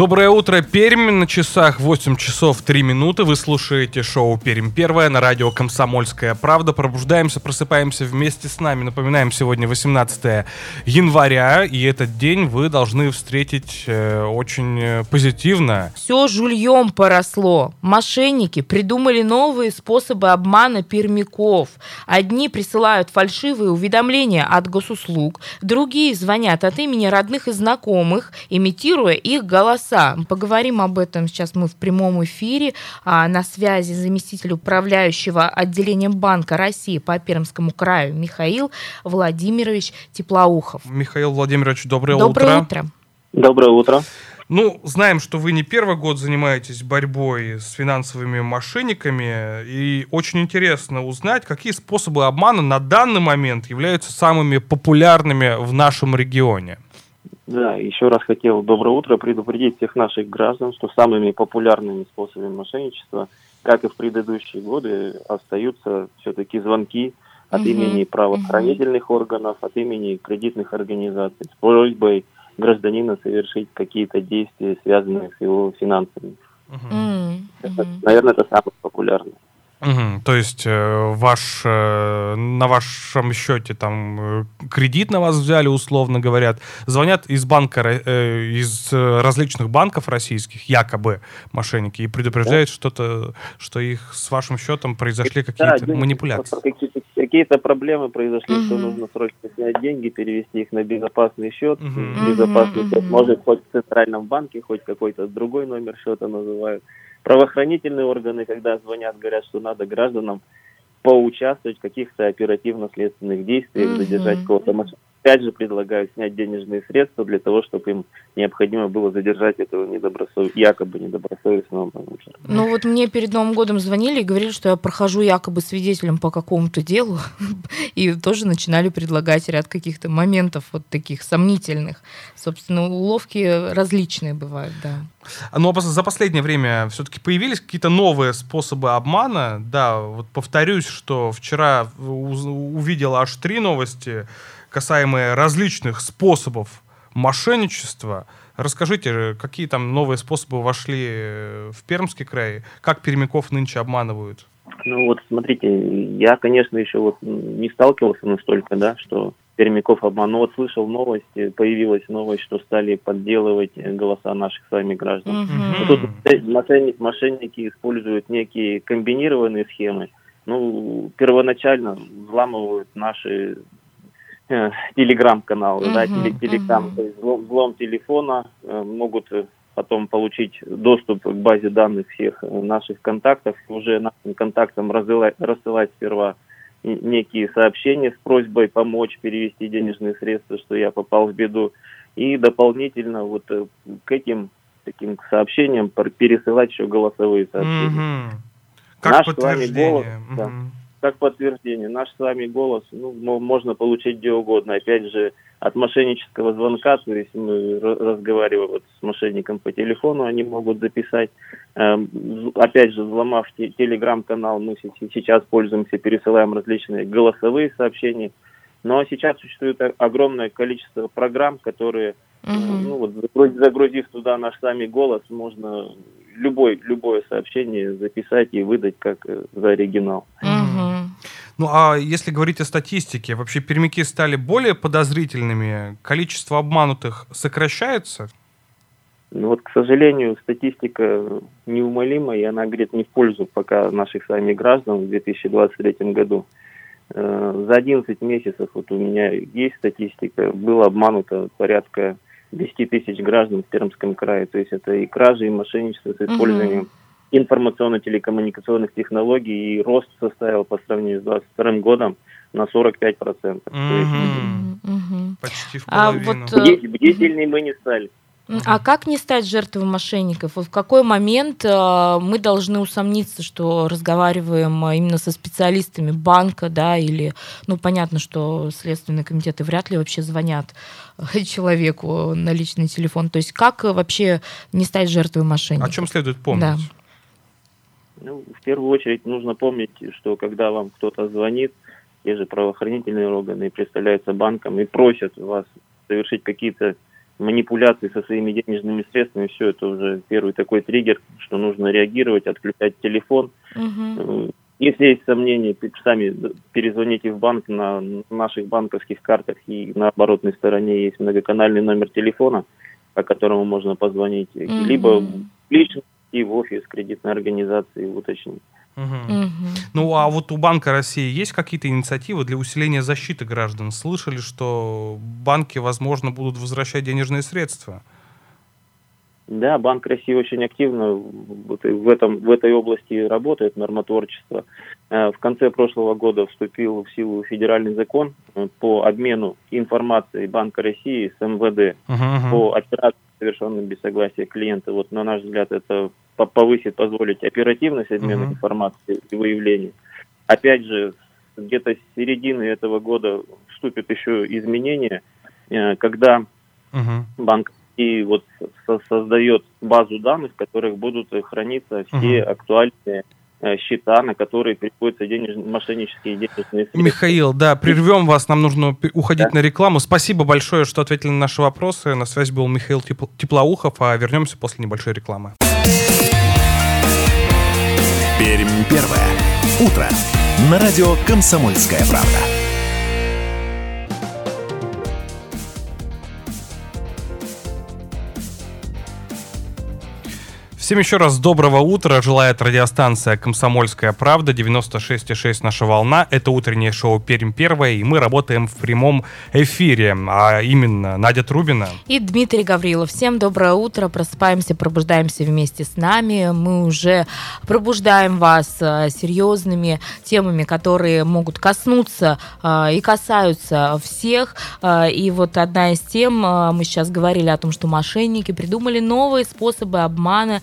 Доброе утро, Пермь. На часах 8 часов 3 минуты. Вы слушаете шоу «Пермь первое» на радио «Комсомольская правда». Пробуждаемся, просыпаемся вместе с нами. Напоминаем, сегодня 18 января, и этот день вы должны встретить э, очень э, позитивно. Все жульем поросло. Мошенники придумали новые способы обмана пермяков. Одни присылают фальшивые уведомления от госуслуг, другие звонят от имени родных и знакомых, имитируя их голоса голоса. Поговорим об этом сейчас мы в прямом эфире. А, на связи заместитель управляющего отделением Банка России по Пермскому краю Михаил Владимирович Теплоухов. Михаил Владимирович, доброе, доброе утро. утро. Доброе утро. Ну, знаем, что вы не первый год занимаетесь борьбой с финансовыми мошенниками, и очень интересно узнать, какие способы обмана на данный момент являются самыми популярными в нашем регионе. Да, еще раз хотел доброе утро предупредить всех наших граждан, что самыми популярными способами мошенничества, как и в предыдущие годы, остаются все-таки звонки от угу, имени правоохранительных угу. органов, от имени кредитных организаций с просьбой гражданина совершить какие-то действия, связанные с его финансами. Угу. Это, наверное, это самое популярное. Угу, то есть э, ваш, э, на вашем счете там э, кредит на вас взяли, условно говорят, звонят из банка, э, из различных банков российских, якобы мошенники, и предупреждают да. что-то, что их с вашим счетом произошли какие-то да, манипуляции. Какие-то, какие-то проблемы произошли, угу. что нужно срочно снять деньги, перевести их на безопасный счет. Угу. Безопасный угу. счет может хоть в центральном банке, хоть какой-то другой номер счета называют правоохранительные органы, когда звонят, говорят, что надо гражданам поучаствовать в каких-то оперативно-следственных действиях, mm-hmm. задержать кого-то опять же предлагают снять денежные средства для того, чтобы им необходимо было задержать этого недобросов... якобы недобросовестного менеджера. Ну вот мне перед Новым годом звонили и говорили, что я прохожу якобы свидетелем по какому-то делу, и тоже начинали предлагать ряд каких-то моментов вот таких сомнительных. Собственно, уловки различные бывают, да. Но за последнее время все-таки появились какие-то новые способы обмана. Да, вот повторюсь, что вчера увидел аж три новости касаемые различных способов мошенничества. Расскажите, какие там новые способы вошли э, в Пермский край? Как пермяков нынче обманывают? Ну вот смотрите, я, конечно, еще вот не сталкивался настолько, да, что пермяков обман. Но вот слышал новости, появилась новость, что стали подделывать голоса наших с вами граждан. Mm-hmm. Тут мошенники, мошенники используют некие комбинированные схемы. Ну, первоначально взламывают наши Э, телеграм-каналы, uh-huh, да, телеграм, uh-huh. то есть взлом, взлом телефона, э, могут потом получить доступ к базе данных всех э, наших контактов, уже нашим контактам рассылать, рассылать сперва некие сообщения с просьбой помочь перевести денежные средства, что я попал в беду, и дополнительно вот к этим таким сообщениям пересылать еще голосовые сообщения. Mm-hmm. Как Наш подтверждение. Голос, mm-hmm. да, как подтверждение. Наш с вами голос ну, можно получить где угодно. Опять же, от мошеннического звонка, то есть мы разговариваем вот с мошенником по телефону, они могут записать. Эм, опять же, взломав телеграм-канал, мы сейчас пользуемся, пересылаем различные голосовые сообщения. Но сейчас существует огромное количество программ, которые, угу. ну, вот, загрузив туда наш сами голос, можно любой, любое сообщение записать и выдать как э, за оригинал. Угу. Ну а если говорить о статистике, вообще пермяки стали более подозрительными? Количество обманутых сокращается? Ну вот, к сожалению, статистика неумолима, и она говорит не в пользу пока наших с вами граждан в 2023 году. Э, за 11 месяцев, вот у меня есть статистика, было обмануто порядка 10 тысяч граждан в Пермском крае. То есть это и кражи, и мошенничество с использованием угу. Информационно-телекоммуникационных технологий, и рост составил по сравнению с 2022 годом на 45%. процентов. Почти в половину. А вот, э, Бдительней мы не стали. А как не стать жертвой мошенников? В какой момент э, мы должны усомниться, что разговариваем э, именно со специалистами банка, да, или, ну, понятно, что следственные комитеты вряд ли вообще звонят человеку на личный телефон. То есть как вообще не стать жертвой мошенников? О чем следует помнить? Да. Ну, в первую очередь нужно помнить, что когда вам кто-то звонит, те же правоохранительные органы представляются банком и просят вас совершить какие-то манипуляции со своими денежными средствами, все это уже первый такой триггер, что нужно реагировать, отключать телефон. Угу. Если есть сомнения, сами перезвоните в банк на наших банковских картах и на оборотной стороне есть многоканальный номер телефона, по которому можно позвонить, угу. либо лично и в офис кредитной организации уточнить. Угу. Угу. Ну, а вот у Банка России есть какие-то инициативы для усиления защиты граждан? Слышали, что банки, возможно, будут возвращать денежные средства? Да, Банк России очень активно в, этом, в этой области работает, нормотворчество. Э, в конце прошлого года вступил в силу федеральный закон э, по обмену информацией Банка России с МВД uh-huh. по операциям, совершенным без согласия клиента. Вот, на наш взгляд, это повысит, позволить оперативность обмена uh-huh. информацией и выявления. Опять же, где-то с середины этого года вступят еще изменения, э, когда uh-huh. банк и вот создает базу данных, в которых будут храниться все uh-huh. актуальные счета, на которые приходятся денеж... мошеннические денежные средства. Михаил, да, прервем вас, нам нужно уходить да. на рекламу. Спасибо большое, что ответили на наши вопросы. На связи был Михаил Теплоухов, а вернемся после небольшой рекламы. Пермь первое. Утро. На радио «Комсомольская правда». Всем еще раз доброго утра. Желает радиостанция «Комсомольская правда», 96,6 наша волна. Это утреннее шоу «Пермь первое», и мы работаем в прямом эфире. А именно Надя Трубина. И Дмитрий Гаврилов. Всем доброе утро. Просыпаемся, пробуждаемся вместе с нами. Мы уже пробуждаем вас э, серьезными темами, которые могут коснуться э, и касаются всех. Э, и вот одна из тем, мы сейчас говорили о том, что мошенники придумали новые способы обмана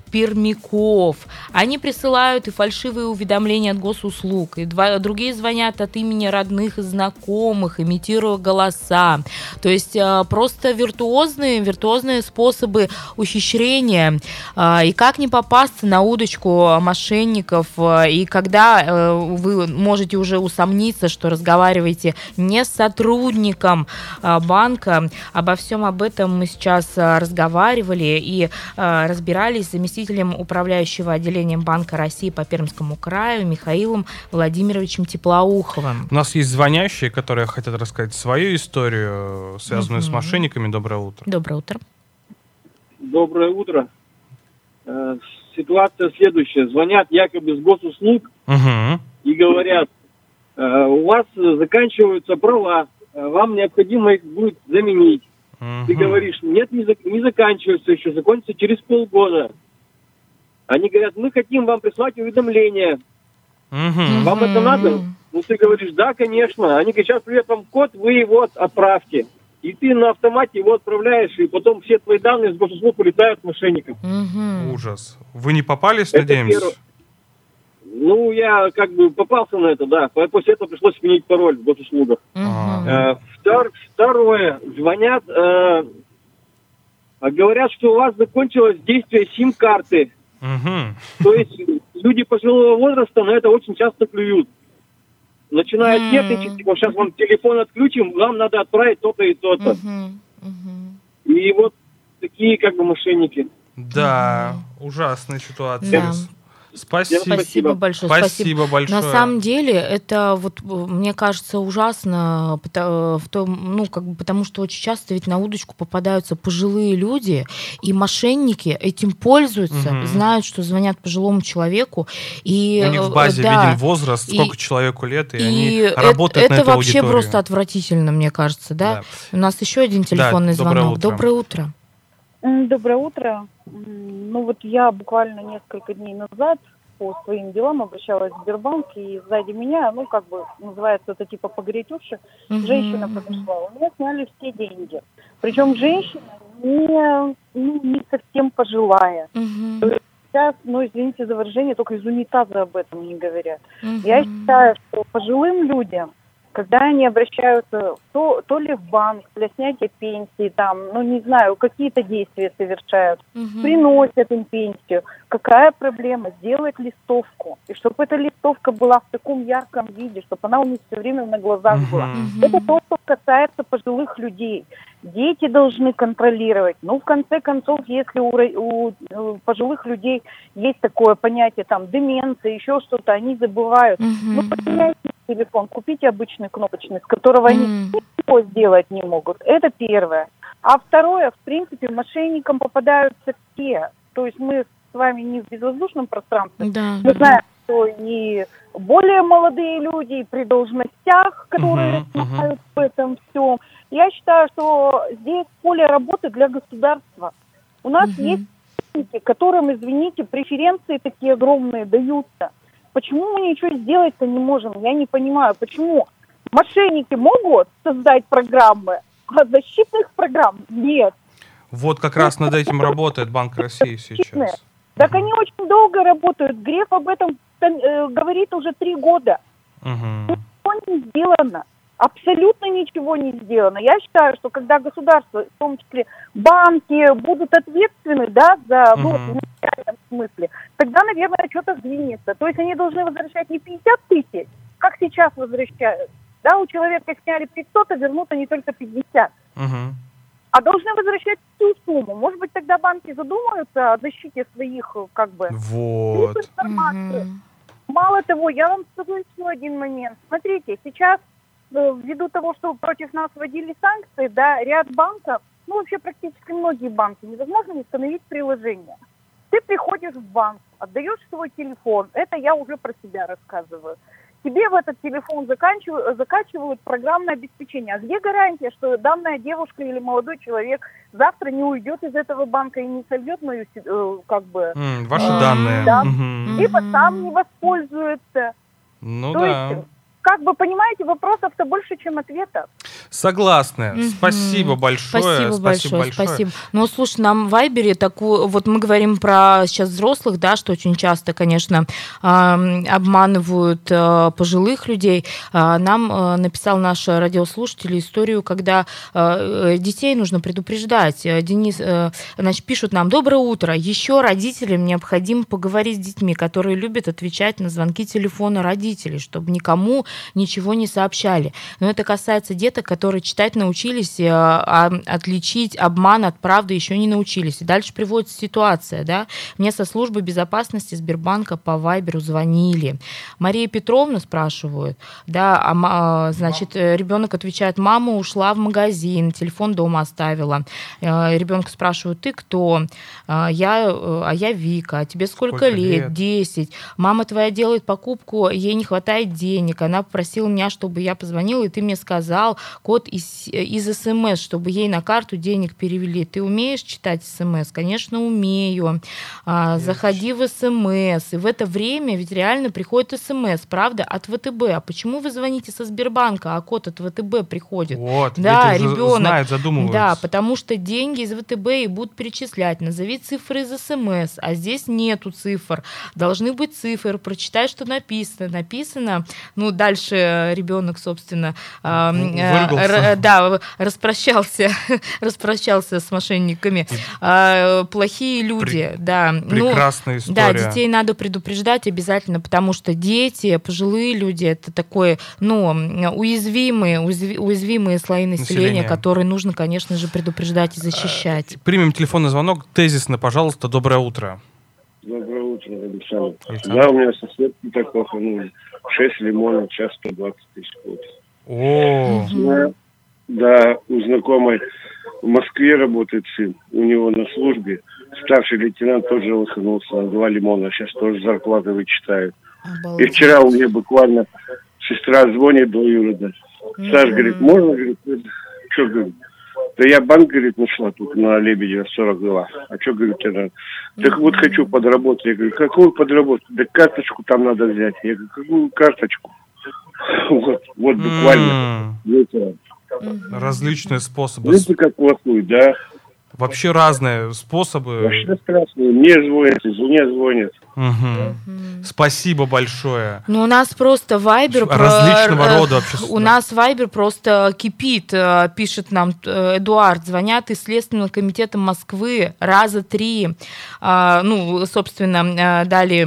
пермяков. Они присылают и фальшивые уведомления от госуслуг, и два, другие звонят от имени родных и знакомых, имитируя голоса. То есть э, просто виртуозные, виртуозные способы ухищрения. Э, и как не попасться на удочку мошенников, э, и когда вы можете уже усомниться, что разговариваете не с сотрудником банка, обо всем об этом мы сейчас разговаривали и разбирались заместителем управляющего отделением Банка России по Пермскому краю Михаилом Владимировичем Теплоуховым. У нас есть звонящие, которые хотят рассказать свою историю, связанную угу. с мошенниками. Доброе утро. Доброе утро. Доброе утро. Э, ситуация следующая. Звонят якобы с госуслуг угу. и говорят, э, у вас заканчиваются права, э, вам необходимо их будет заменить. Угу. Ты говоришь, нет, не, зак- не заканчивается еще, закончится через полгода. Они говорят, мы хотим вам прислать уведомление. Угу. Вам это надо? Ну, ты говоришь, да, конечно. Они говорят, сейчас придет вам код, вы его отправьте. И ты на автомате его отправляешь, и потом все твои данные с госуслуг улетают мошенникам. Угу. Ужас. Вы не попались, это надеемся? Первое. Ну, я как бы попался на это, да. После этого пришлось сменить пароль в госуслугах. Угу. Втор, второе, звонят, э, говорят, что у вас закончилось действие сим-карты. Угу. То есть люди пожилого возраста на это очень часто клюют. Начинают mm. нервничать, типа, сейчас вам телефон отключим, вам надо отправить то-то и то-то. Uh-huh. И вот такие как бы мошенники. Да, ужасная ситуация. Да. Спасибо. Спасибо большое. Спасибо, спасибо большое. На самом деле это вот мне кажется ужасно, в том, ну как бы потому что очень часто ведь на удочку попадаются пожилые люди и мошенники этим пользуются, угу. знают, что звонят пожилому человеку и у них в базе да, виден возраст, сколько и, человеку лет, и, и они это, работают это на эту вообще аудиторию. просто отвратительно, мне кажется, да. да. У нас еще один телефонный да, звонок. Доброе утро. Доброе утро. Доброе утро. Ну вот я буквально несколько дней назад по своим делам обращалась в Сбербанк, и сзади меня, ну как бы называется это типа погреть уши, угу. женщина подошла. У меня сняли все деньги. Причем женщина не, ну, не совсем пожилая. Угу. Сейчас, ну извините за выражение, только из унитаза об этом не говорят. Угу. Я считаю, что пожилым людям когда они обращаются то, то ли в банк для снятия пенсии, там, ну не знаю, какие-то действия совершают, угу. приносят им пенсию. Какая проблема? Сделать листовку. И чтобы эта листовка была в таком ярком виде, чтобы она у них все время на глазах угу. была. Это то, что касается пожилых людей. Дети должны контролировать. Ну, в конце концов, если у, у, у пожилых людей есть такое понятие, там, деменция, еще что-то, они забывают. Угу. Ну, поменяйте телефон, купите обычный кнопочный, с которого mm. они ничего сделать не могут. Это первое. А второе, в принципе, мошенникам попадаются все. То есть мы с вами не в безвоздушном пространстве. Да. Мы знаем, что и более молодые люди при должностях, которые uh-huh, знают uh-huh. в этом всем. Я считаю, что здесь поле работы для государства. У нас uh-huh. есть которым, извините, преференции такие огромные даются. Почему мы ничего сделать-то не можем? Я не понимаю, почему мошенники могут создать программы, а защитных программ нет. Вот как раз над этим работает Банк России сейчас. Так они очень долго работают. Греф об этом э, говорит уже три года. Угу. Ничего не сделано абсолютно ничего не сделано. Я считаю, что когда государство, в том числе банки, будут ответственны, да, за, ну, в материальном смысле, тогда, наверное, что-то сдвинется. То есть они должны возвращать не 50 тысяч, как сейчас возвращают. Да, у человека сняли 500, а вернут они только 50. Угу. А должны возвращать всю сумму. Может быть, тогда банки задумаются о защите своих, как бы, вот. информации. Угу. Мало того, я вам скажу еще один момент. Смотрите, сейчас Э, ввиду того, что против нас вводили санкции, да, ряд банков, ну вообще практически многие банки, невозможно установить приложение. Ты приходишь в банк, отдаешь свой телефон, это я уже про себя рассказываю. Тебе в этот телефон заканчивают, закачивают программное обеспечение. А где гарантия, что данная девушка или молодой человек завтра не уйдет из этого банка и не сольет мою, э, как бы... Mm, ваши э, данные. Да, mm-hmm. Либо сам не воспользуется. Ну То да. Есть, как бы, понимаете, вопросов-то больше, чем ответов. Согласны. Угу. Спасибо большое. Спасибо, спасибо большое, большое. Спасибо. Ну, слушай, нам в Вайбере такую, вот мы говорим про сейчас взрослых, да, что очень часто, конечно, обманывают э, пожилых людей. А, нам э, написал наш радиослушатель историю, когда э, детей нужно предупреждать. Денис, значит, пишут нам, доброе утро. Еще родителям необходимо поговорить с детьми, которые любят отвечать на звонки телефона родителей, чтобы никому ничего не сообщали. Но это касается деток, которые читать научились, э, а отличить обман от правды еще не научились. И дальше приводится ситуация, да. Мне со службы безопасности Сбербанка по Вайберу звонили. Мария Петровна спрашивают, да, а, а значит, э, ребенок отвечает, мама ушла в магазин, телефон дома оставила. Э, Ребенка спрашивают, ты кто? Я, а я Вика, а тебе сколько, сколько лет? лет? 10. Мама твоя делает покупку, ей не хватает денег, она попросила меня, чтобы я позвонила, и ты мне сказал код из, из СМС, чтобы ей на карту денег перевели. Ты умеешь читать СМС? Конечно, умею. А, заходи в СМС. И в это время ведь реально приходит СМС, правда, от ВТБ. А почему вы звоните со Сбербанка, а код от ВТБ приходит? Вот, да, ребенок. Знает, задумываются. Да, потому что деньги из ВТБ и будут перечислять. Назови цифры из СМС, а здесь нету цифр. Должны быть цифры. Прочитай, что написано. Написано, ну, дальше ребенок, собственно, э, да, распрощался, распрощался с мошенниками. А, плохие люди, При... да. Ну, Прекрасная ну, история. Да, детей надо предупреждать обязательно, потому что дети, пожилые люди, это такое, ну, уязвимые, уязвимые слои населения, населения. которые нужно, конечно же, предупреждать и защищать. Примем телефонный звонок. Тезисно, пожалуйста. Доброе утро. Доброе утро, Александр. Да, у меня сосед такой, ну, 6 лимонов, час 120 тысяч год. О. Да, да, у знакомой в Москве работает сын, у него на службе. Старший лейтенант тоже лоханулся на два лимона, сейчас тоже зарплаты вычитают. Обалдеть. И вчера у меня буквально сестра звонит двоюродная. Mm-hmm. Саш говорит, можно? Говорит, что, говорит, Да я банк, говорит, нашла тут на Лебедева 42. А что, говорит, тебе надо? Так вот хочу подработать. Я говорю, какую подработку? Да карточку там надо взять. Я говорю, какую карточку? Вот, вот буквально. Различные способы. Видите, как плохой, да? Вообще разные способы. Вообще страшные. Мне звонят, жене звонят. Угу. Угу. Спасибо большое. Ну, у нас просто Вайбер... Различного про... рода вообще. У нас Вайбер просто кипит, э, пишет нам э, Эдуард. Звонят из Следственного комитета Москвы раза три. А, ну, собственно, э, далее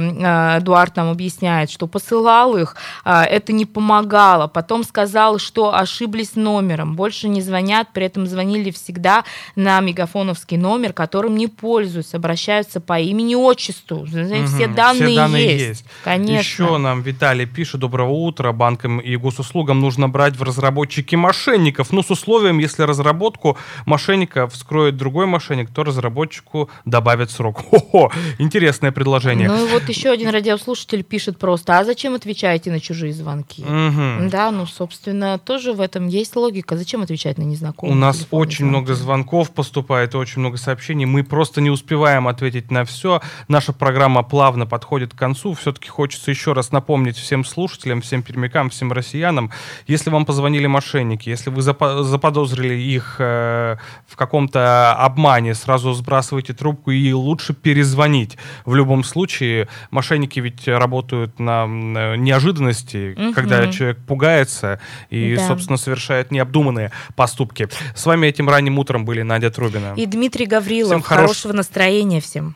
Эдуард нам объясняет, что посылал их, это не помогало. Потом сказал, что ошиблись номером. Больше не звонят, при этом звонили всегда на мегафоновский номер, которым не пользуются, обращаются по имени-отчеству. Угу все данные, все данные есть. есть. Конечно. Еще нам Виталий пишет, доброго утра, банкам и госуслугам нужно брать в разработчики мошенников, ну, с условием, если разработку мошенника вскроет другой мошенник, то разработчику добавят срок. Хо-хо, интересное предложение. Ну и вот еще один радиослушатель пишет просто, а зачем отвечаете на чужие звонки? Угу. Да, ну, собственно, тоже в этом есть логика. Зачем отвечать на незнакомых? У нас очень звонки? много звонков поступает, очень много сообщений. Мы просто не успеваем ответить на все. Наша программа плавно подходит к концу. Все-таки хочется еще раз напомнить всем слушателям, всем пермякам, всем россиянам, если вам позвонили мошенники, если вы заподозрили их э, в каком-то обмане, сразу сбрасывайте трубку и лучше перезвонить. В любом случае, мошенники ведь работают на неожиданности, угу. когда человек пугается и, да. собственно, совершает необдуманные поступки. С вами этим ранним утром были Надя Трубина. И Дмитрий Гаврилов. Всем хорошего хорош... настроения всем.